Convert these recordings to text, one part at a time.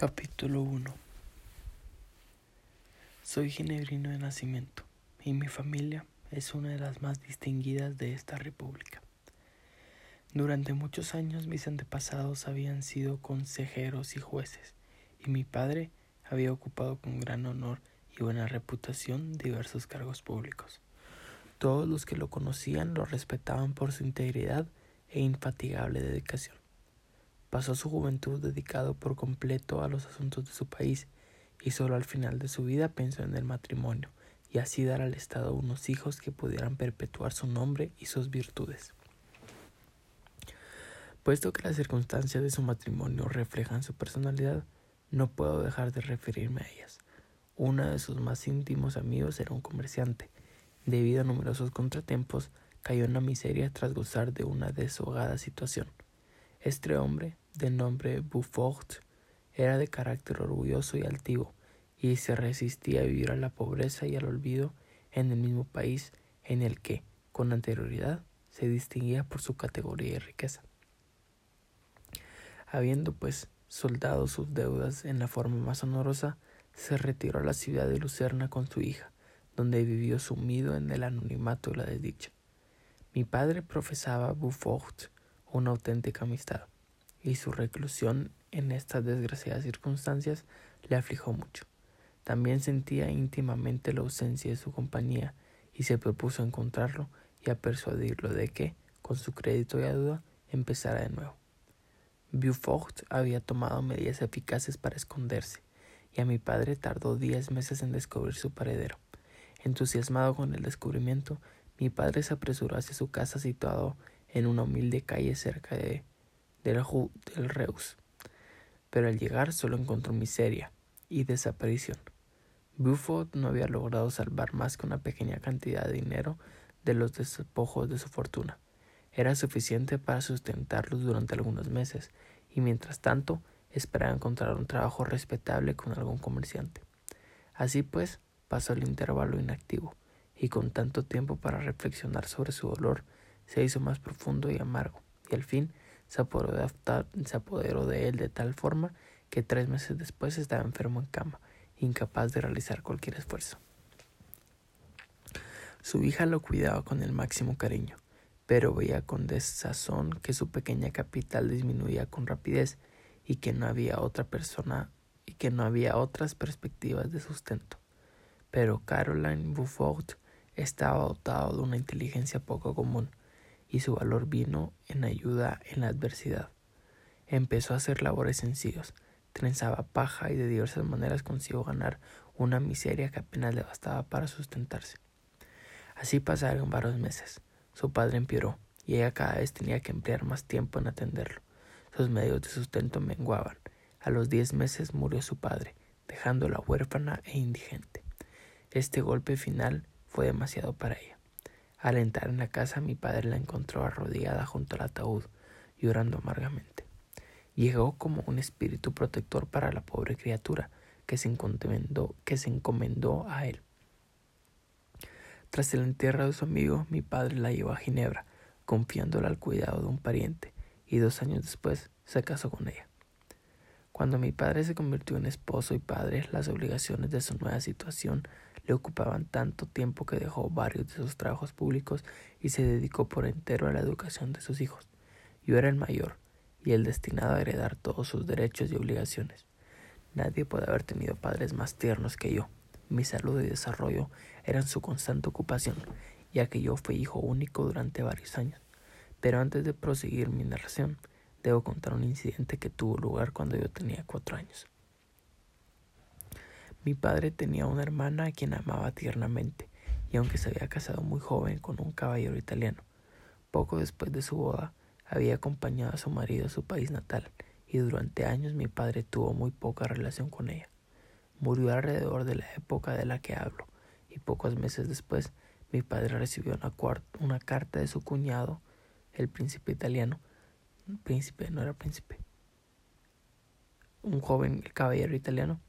Capítulo 1 Soy ginebrino de nacimiento y mi familia es una de las más distinguidas de esta república. Durante muchos años mis antepasados habían sido consejeros y jueces y mi padre había ocupado con gran honor y buena reputación diversos cargos públicos. Todos los que lo conocían lo respetaban por su integridad e infatigable dedicación. Pasó su juventud dedicado por completo a los asuntos de su país y solo al final de su vida pensó en el matrimonio y así dar al Estado unos hijos que pudieran perpetuar su nombre y sus virtudes. Puesto que las circunstancias de su matrimonio reflejan su personalidad, no puedo dejar de referirme a ellas. Uno de sus más íntimos amigos era un comerciante. Debido a numerosos contratiempos, cayó en la miseria tras gozar de una deshogada situación. Este hombre, de nombre Beaufort, era de carácter orgulloso y altivo, y se resistía a vivir a la pobreza y al olvido en el mismo país en el que, con anterioridad, se distinguía por su categoría y riqueza. Habiendo, pues, soldado sus deudas en la forma más honorosa, se retiró a la ciudad de Lucerna con su hija, donde vivió sumido en el anonimato y la desdicha. Mi padre profesaba Beaufort una auténtica amistad, y su reclusión en estas desgraciadas circunstancias le afligió mucho. También sentía íntimamente la ausencia de su compañía y se propuso encontrarlo y a persuadirlo de que, con su crédito y ayuda, empezara de nuevo. Beaufort había tomado medidas eficaces para esconderse, y a mi padre tardó diez meses en descubrir su paradero. Entusiasmado con el descubrimiento, mi padre se apresuró hacia su casa situado en una humilde calle cerca de, del Reus. Pero al llegar solo encontró miseria y desaparición. Buford no había logrado salvar más que una pequeña cantidad de dinero de los despojos de su fortuna. Era suficiente para sustentarlos durante algunos meses, y mientras tanto esperaba encontrar un trabajo respetable con algún comerciante. Así pues, pasó el intervalo inactivo, y con tanto tiempo para reflexionar sobre su dolor, se hizo más profundo y amargo, y al fin se apoderó de, él de tal forma que tres meses después estaba enfermo en cama, incapaz de realizar cualquier esfuerzo. Su hija lo cuidaba con el máximo cariño, pero veía con desazón que su pequeña capital disminuía con rapidez y que no había otra persona y que no había otras perspectivas de sustento. Pero Caroline Beaufort estaba dotado de una inteligencia poco común, y su valor vino en ayuda en la adversidad. Empezó a hacer labores sencillos, trenzaba paja y de diversas maneras consiguió ganar una miseria que apenas le bastaba para sustentarse. Así pasaron varios meses. Su padre empeoró y ella cada vez tenía que emplear más tiempo en atenderlo. Sus medios de sustento menguaban. A los diez meses murió su padre, dejándola huérfana e indigente. Este golpe final fue demasiado para ella. Al entrar en la casa mi padre la encontró arrodillada junto al ataúd, llorando amargamente. Llegó como un espíritu protector para la pobre criatura que se encomendó, a él. Tras el entierro de su amigo, mi padre la llevó a Ginebra, confiándola al cuidado de un pariente, y dos años después se casó con ella. Cuando mi padre se convirtió en esposo y padre, las obligaciones de su nueva situación le ocupaban tanto tiempo que dejó varios de sus trabajos públicos y se dedicó por entero a la educación de sus hijos. Yo era el mayor y el destinado a heredar todos sus derechos y obligaciones. Nadie puede haber tenido padres más tiernos que yo. Mi salud y desarrollo eran su constante ocupación, ya que yo fui hijo único durante varios años. Pero antes de proseguir mi narración, debo contar un incidente que tuvo lugar cuando yo tenía cuatro años. Mi padre tenía una hermana a quien amaba tiernamente, y aunque se había casado muy joven con un caballero italiano, poco después de su boda había acompañado a su marido a su país natal, y durante años mi padre tuvo muy poca relación con ella. Murió alrededor de la época de la que hablo, y pocos meses después mi padre recibió una, una carta de su cuñado, el príncipe italiano, príncipe, no era príncipe, un joven caballero italiano,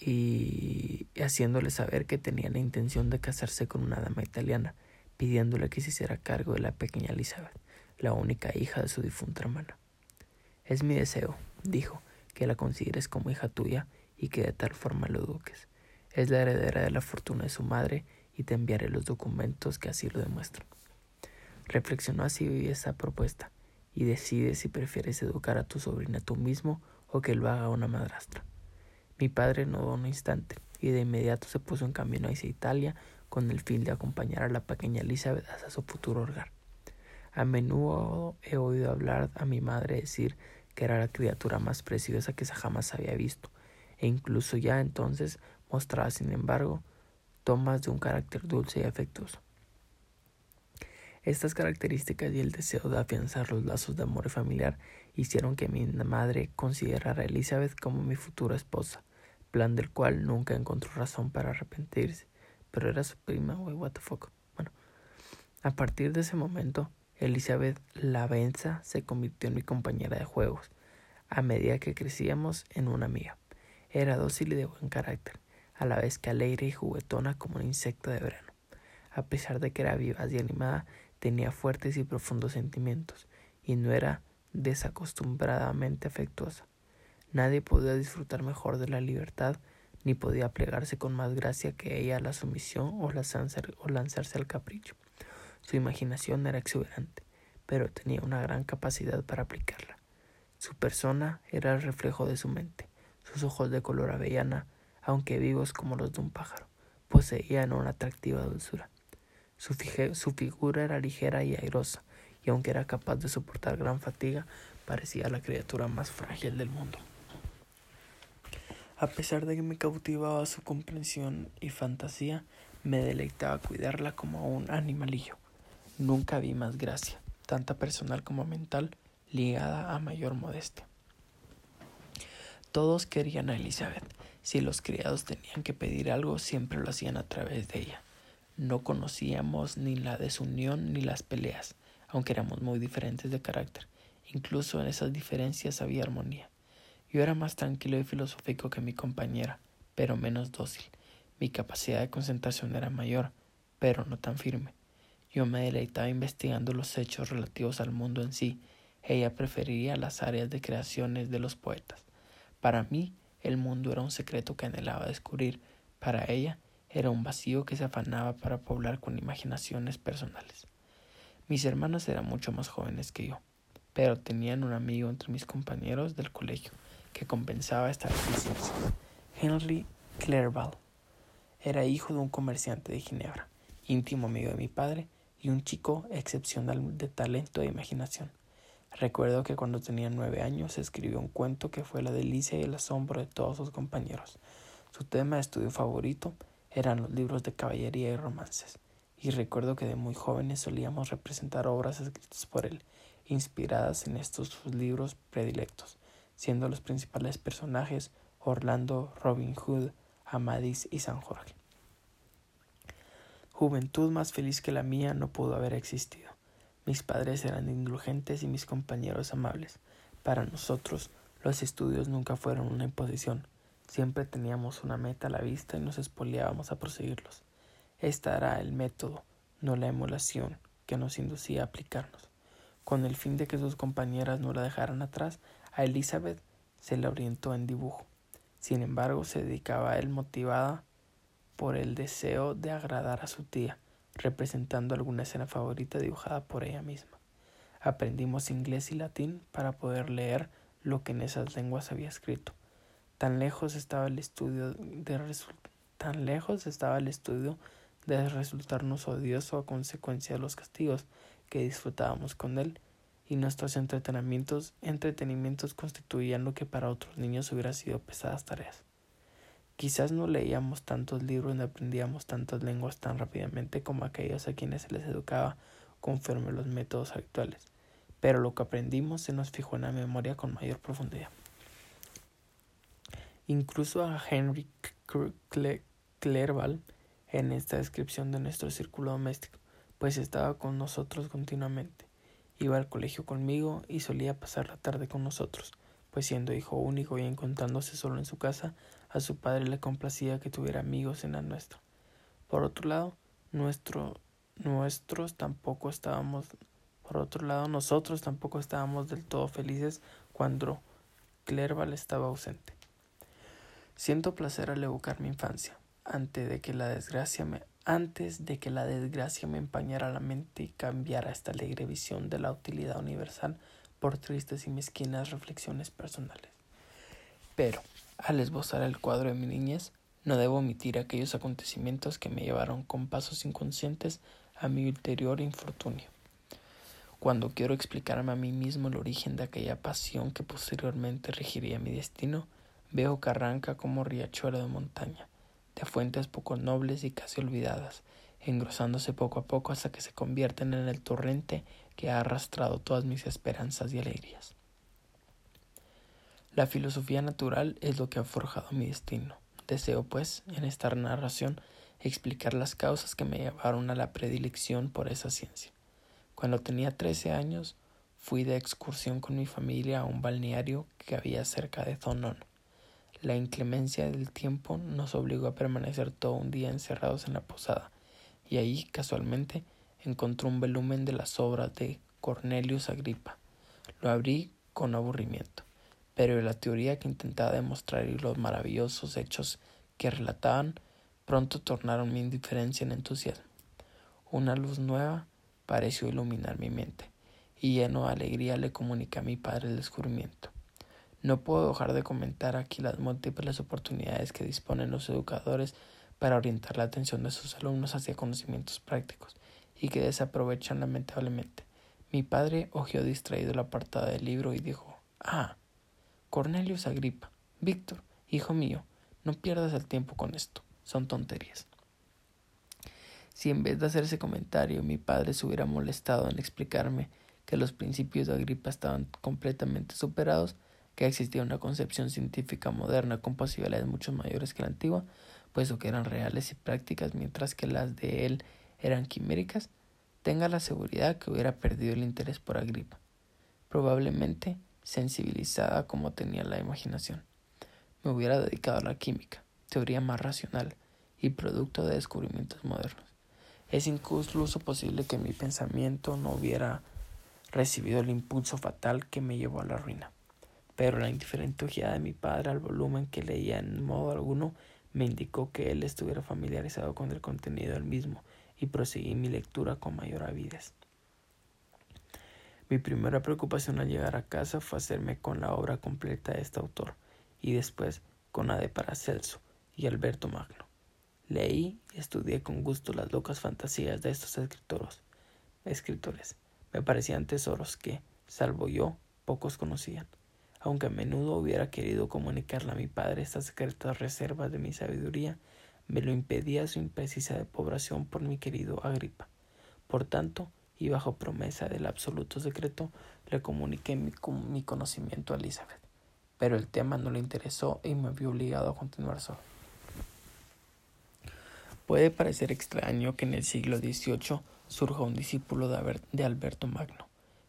y haciéndole saber que tenía la intención de casarse con una dama italiana, pidiéndole que se hiciera cargo de la pequeña Elizabeth, la única hija de su difunta hermana. Es mi deseo, dijo, que la consideres como hija tuya y que de tal forma lo eduques. Es la heredera de la fortuna de su madre y te enviaré los documentos que así lo demuestran. Reflexionó así esa propuesta y decide si prefieres educar a tu sobrina tú mismo o que lo haga una madrastra. Mi padre no dudó un instante y de inmediato se puso en camino hacia Italia con el fin de acompañar a la pequeña Elizabeth hasta su futuro hogar. A menudo he oído hablar a mi madre decir que era la criatura más preciosa que jamás había visto, e incluso ya entonces mostraba, sin embargo, tomas de un carácter dulce y afectuoso. Estas características y el deseo de afianzar los lazos de amor familiar hicieron que mi madre considerara a Elizabeth como mi futura esposa, plan del cual nunca encontró razón para arrepentirse, pero era su prima, güey, what the fuck. Bueno, a partir de ese momento, Elizabeth Lavenza se convirtió en mi compañera de juegos, a medida que crecíamos en una amiga. Era dócil y de buen carácter, a la vez que alegre y juguetona como un insecto de verano. A pesar de que era viva y animada, tenía fuertes y profundos sentimientos, y no era desacostumbradamente afectuosa. Nadie podía disfrutar mejor de la libertad, ni podía plegarse con más gracia que ella a la sumisión o, o lanzarse al capricho. Su imaginación era exuberante, pero tenía una gran capacidad para aplicarla. Su persona era el reflejo de su mente. Sus ojos de color avellana, aunque vivos como los de un pájaro, poseían una atractiva dulzura. Su figura era ligera y airosa, y aunque era capaz de soportar gran fatiga, parecía la criatura más frágil del mundo. A pesar de que me cautivaba su comprensión y fantasía, me deleitaba cuidarla como un animalillo. Nunca vi más gracia, tanta personal como mental, ligada a mayor modestia. Todos querían a Elizabeth. Si los criados tenían que pedir algo, siempre lo hacían a través de ella. No conocíamos ni la desunión ni las peleas, aunque éramos muy diferentes de carácter. Incluso en esas diferencias había armonía. Yo era más tranquilo y filosófico que mi compañera, pero menos dócil. Mi capacidad de concentración era mayor, pero no tan firme. Yo me deleitaba investigando los hechos relativos al mundo en sí. Ella preferiría las áreas de creaciones de los poetas. Para mí, el mundo era un secreto que anhelaba descubrir. Para ella, era un vacío que se afanaba para poblar con imaginaciones personales. Mis hermanas eran mucho más jóvenes que yo, pero tenían un amigo entre mis compañeros del colegio que compensaba esta deficiencia. Henry Clerval era hijo de un comerciante de Ginebra, íntimo amigo de mi padre y un chico excepcional de talento e imaginación. Recuerdo que cuando tenía nueve años escribió un cuento que fue la delicia y el asombro de todos sus compañeros. Su tema de estudio favorito eran los libros de caballería y romances, y recuerdo que de muy jóvenes solíamos representar obras escritas por él, inspiradas en estos sus libros predilectos, siendo los principales personajes Orlando, Robin Hood, Amadis y San Jorge. Juventud más feliz que la mía no pudo haber existido. Mis padres eran indulgentes y mis compañeros amables. Para nosotros, los estudios nunca fueron una imposición, Siempre teníamos una meta a la vista y nos espoliábamos a proseguirlos. Este era el método, no la emulación, que nos inducía a aplicarnos. Con el fin de que sus compañeras no la dejaran atrás, a Elizabeth se la orientó en dibujo. Sin embargo, se dedicaba a él motivada por el deseo de agradar a su tía, representando alguna escena favorita dibujada por ella misma. Aprendimos inglés y latín para poder leer lo que en esas lenguas había escrito. Tan lejos estaba el estudio de tan lejos estaba el estudio de resultarnos odioso a consecuencia de los castigos que disfrutábamos con él y nuestros entretenimientos, entretenimientos constituían lo que para otros niños hubiera sido pesadas tareas. Quizás no leíamos tantos libros ni aprendíamos tantas lenguas tan rápidamente como aquellos a quienes se les educaba conforme los métodos actuales, pero lo que aprendimos se nos fijó en la memoria con mayor profundidad. Incluso a Henry Clerval en esta descripción de nuestro círculo doméstico, pues estaba con nosotros continuamente. Iba al colegio conmigo y solía pasar la tarde con nosotros, pues siendo hijo único y encontrándose solo en su casa, a su padre le complacía que tuviera amigos en la nuestra. Por otro lado, nuestro, nuestros tampoco estábamos, por otro lado, nosotros tampoco estábamos del todo felices cuando Clerval estaba ausente. Siento placer al evocar mi infancia, antes de que la desgracia me, antes de que la desgracia me empañara la mente y cambiara esta alegre visión de la utilidad universal por tristes y mezquinas reflexiones personales. Pero, al esbozar el cuadro de mi niñez, no debo omitir aquellos acontecimientos que me llevaron con pasos inconscientes a mi ulterior infortunio. Cuando quiero explicarme a mí mismo el origen de aquella pasión que posteriormente regiría mi destino, veo que arranca como riachuelo de montaña, de fuentes poco nobles y casi olvidadas, engrosándose poco a poco hasta que se convierten en el torrente que ha arrastrado todas mis esperanzas y alegrías. La filosofía natural es lo que ha forjado mi destino. Deseo, pues, en esta narración, explicar las causas que me llevaron a la predilección por esa ciencia. Cuando tenía trece años, fui de excursión con mi familia a un balneario que había cerca de Zonon. La inclemencia del tiempo nos obligó a permanecer todo un día encerrados en la posada, y ahí, casualmente, encontré un volumen de las obras de Cornelius Agripa. Lo abrí con aburrimiento, pero la teoría que intentaba demostrar y los maravillosos hechos que relataban pronto tornaron mi indiferencia en entusiasmo. Una luz nueva pareció iluminar mi mente, y lleno de alegría le comuniqué a mi padre el descubrimiento. No puedo dejar de comentar aquí las múltiples oportunidades que disponen los educadores para orientar la atención de sus alumnos hacia conocimientos prácticos y que desaprovechan lamentablemente. Mi padre hojeó distraído la portada del libro y dijo Ah. Cornelius Agripa. Víctor, hijo mío, no pierdas el tiempo con esto. Son tonterías. Si en vez de hacer ese comentario mi padre se hubiera molestado en explicarme que los principios de Agripa estaban completamente superados, que existía una concepción científica moderna con posibilidades mucho mayores que la antigua, puesto que eran reales y prácticas, mientras que las de él eran quiméricas, tenga la seguridad que hubiera perdido el interés por Agripa, probablemente sensibilizada como tenía la imaginación. Me hubiera dedicado a la química, teoría más racional y producto de descubrimientos modernos. Es incluso posible que mi pensamiento no hubiera recibido el impulso fatal que me llevó a la ruina pero la indiferente ojeada de mi padre al volumen que leía en modo alguno me indicó que él estuviera familiarizado con el contenido del mismo y proseguí mi lectura con mayor avidez. Mi primera preocupación al llegar a casa fue hacerme con la obra completa de este autor y después con la de Paracelso y Alberto Magno. Leí y estudié con gusto las locas fantasías de estos escritores. escritores. Me parecían tesoros que, salvo yo, pocos conocían aunque a menudo hubiera querido comunicarle a mi padre estas secretas reservas de mi sabiduría, me lo impedía su imprecisa depobración por mi querido Agripa. Por tanto, y bajo promesa del absoluto secreto, le comuniqué mi, mi conocimiento a Elizabeth. Pero el tema no le interesó y me vio obligado a continuar solo. Puede parecer extraño que en el siglo XVIII surja un discípulo de Alberto Magno,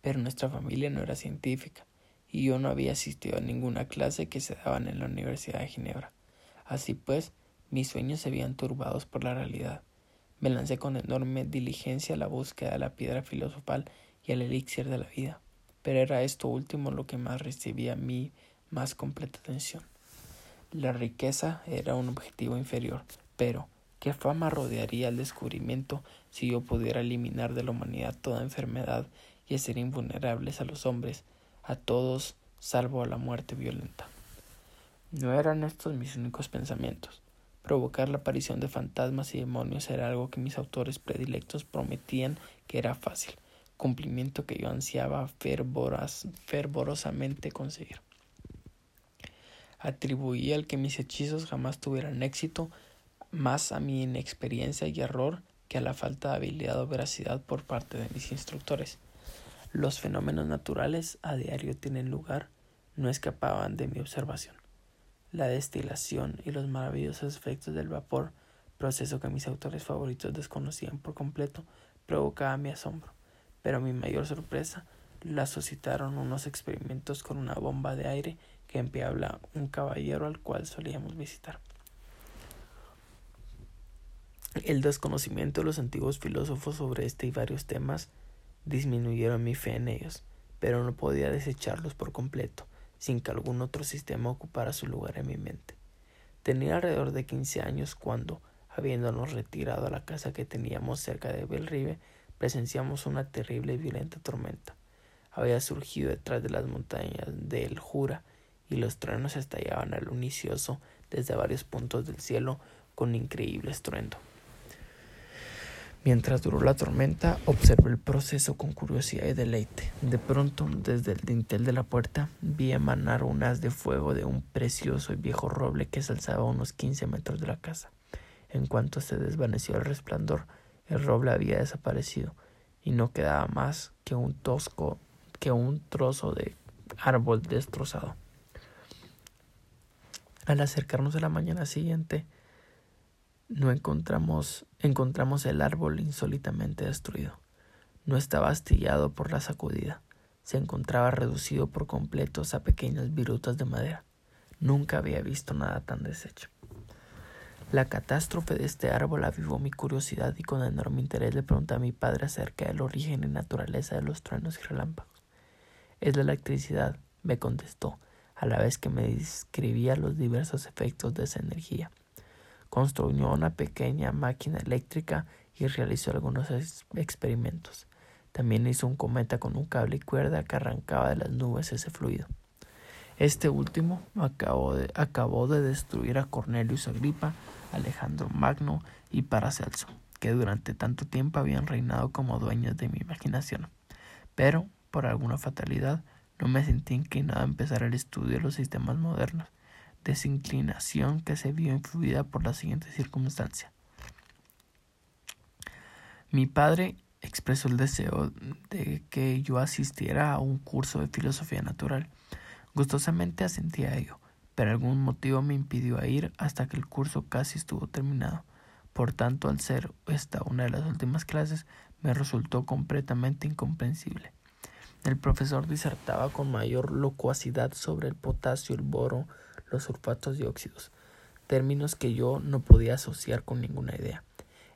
pero nuestra familia no era científica y yo no había asistido a ninguna clase que se daban en la Universidad de Ginebra. Así pues, mis sueños se habían turbados por la realidad. Me lancé con enorme diligencia a la búsqueda de la piedra filosofal y el elixir de la vida, pero era esto último lo que más recibía mi más completa atención. La riqueza era un objetivo inferior, pero ¿qué fama rodearía el descubrimiento si yo pudiera eliminar de la humanidad toda enfermedad y hacer invulnerables a los hombres a todos salvo a la muerte violenta. No eran estos mis únicos pensamientos. Provocar la aparición de fantasmas y demonios era algo que mis autores predilectos prometían que era fácil, cumplimiento que yo ansiaba fervorosamente conseguir. Atribuí al que mis hechizos jamás tuvieran éxito más a mi inexperiencia y error que a la falta de habilidad o veracidad por parte de mis instructores. Los fenómenos naturales a diario tienen lugar, no escapaban de mi observación. La destilación y los maravillosos efectos del vapor, proceso que mis autores favoritos desconocían por completo, provocaba mi asombro, pero mi mayor sorpresa la suscitaron unos experimentos con una bomba de aire que empleaba un caballero al cual solíamos visitar. El desconocimiento de los antiguos filósofos sobre este y varios temas disminuyeron mi fe en ellos, pero no podía desecharlos por completo, sin que algún otro sistema ocupara su lugar en mi mente. Tenía alrededor de quince años cuando, habiéndonos retirado a la casa que teníamos cerca de Belrive, presenciamos una terrible y violenta tormenta. Había surgido detrás de las montañas del Jura y los truenos estallaban al unicioso desde varios puntos del cielo con increíble estruendo. Mientras duró la tormenta, observé el proceso con curiosidad y deleite. De pronto, desde el dintel de la puerta, vi emanar un haz de fuego de un precioso y viejo roble que se alzaba a unos quince metros de la casa. En cuanto se desvaneció el resplandor, el roble había desaparecido y no quedaba más que un tosco, que un trozo de árbol destrozado. Al acercarnos a la mañana siguiente, no encontramos, encontramos el árbol insólitamente destruido. No estaba astillado por la sacudida. Se encontraba reducido por completos a pequeñas virutas de madera. Nunca había visto nada tan deshecho. La catástrofe de este árbol avivó mi curiosidad y con enorme interés le pregunté a mi padre acerca del origen y naturaleza de los truenos y relámpagos. Es la electricidad, me contestó, a la vez que me describía los diversos efectos de esa energía. Construyó una pequeña máquina eléctrica y realizó algunos experimentos. También hizo un cometa con un cable y cuerda que arrancaba de las nubes ese fluido. Este último acabó de, acabó de destruir a Cornelius Agripa, Alejandro Magno y Paracelso, que durante tanto tiempo habían reinado como dueños de mi imaginación. Pero, por alguna fatalidad, no me sentí inclinado a empezar el estudio de los sistemas modernos, desinclinación que se vio influida por la siguiente circunstancia. Mi padre expresó el deseo de que yo asistiera a un curso de filosofía natural. Gustosamente asentí a ello, pero algún motivo me impidió ir hasta que el curso casi estuvo terminado. Por tanto, al ser esta una de las últimas clases, me resultó completamente incomprensible. El profesor disertaba con mayor locuacidad sobre el potasio, el boro, los sulfatos y óxidos, términos que yo no podía asociar con ninguna idea.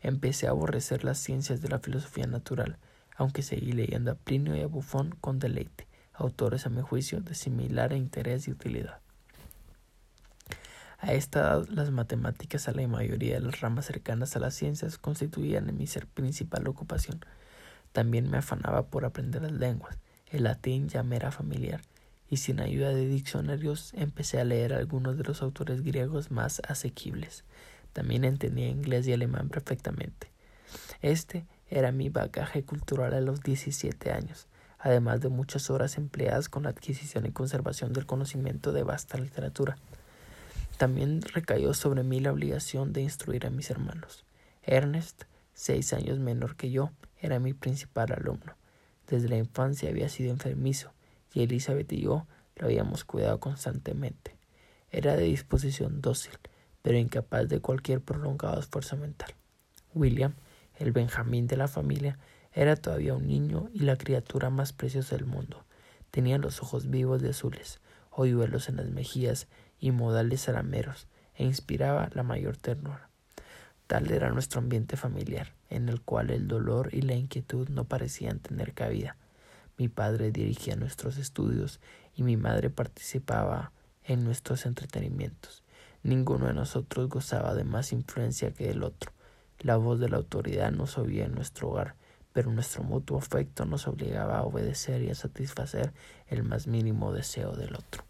Empecé a aborrecer las ciencias de la filosofía natural, aunque seguí leyendo a Plinio y a Buffon con deleite, autores a mi juicio de similar interés y utilidad. A esta edad, las matemáticas a la mayoría de las ramas cercanas a las ciencias constituían en mi ser principal ocupación. También me afanaba por aprender las lenguas, el latín ya me era familiar, y sin ayuda de diccionarios empecé a leer algunos de los autores griegos más asequibles. También entendía inglés y alemán perfectamente. Este era mi bagaje cultural a los 17 años, además de muchas horas empleadas con la adquisición y conservación del conocimiento de vasta literatura. También recayó sobre mí la obligación de instruir a mis hermanos. Ernest, seis años menor que yo, era mi principal alumno. Desde la infancia había sido enfermizo y Elizabeth y yo lo habíamos cuidado constantemente. Era de disposición dócil, pero incapaz de cualquier prolongado esfuerzo mental. William, el Benjamín de la familia, era todavía un niño y la criatura más preciosa del mundo. Tenía los ojos vivos de azules, hoyuelos en las mejillas y modales arameros, e inspiraba la mayor ternura. Tal era nuestro ambiente familiar, en el cual el dolor y la inquietud no parecían tener cabida. Mi padre dirigía nuestros estudios y mi madre participaba en nuestros entretenimientos. Ninguno de nosotros gozaba de más influencia que el otro. La voz de la autoridad nos oía en nuestro hogar, pero nuestro mutuo afecto nos obligaba a obedecer y a satisfacer el más mínimo deseo del otro.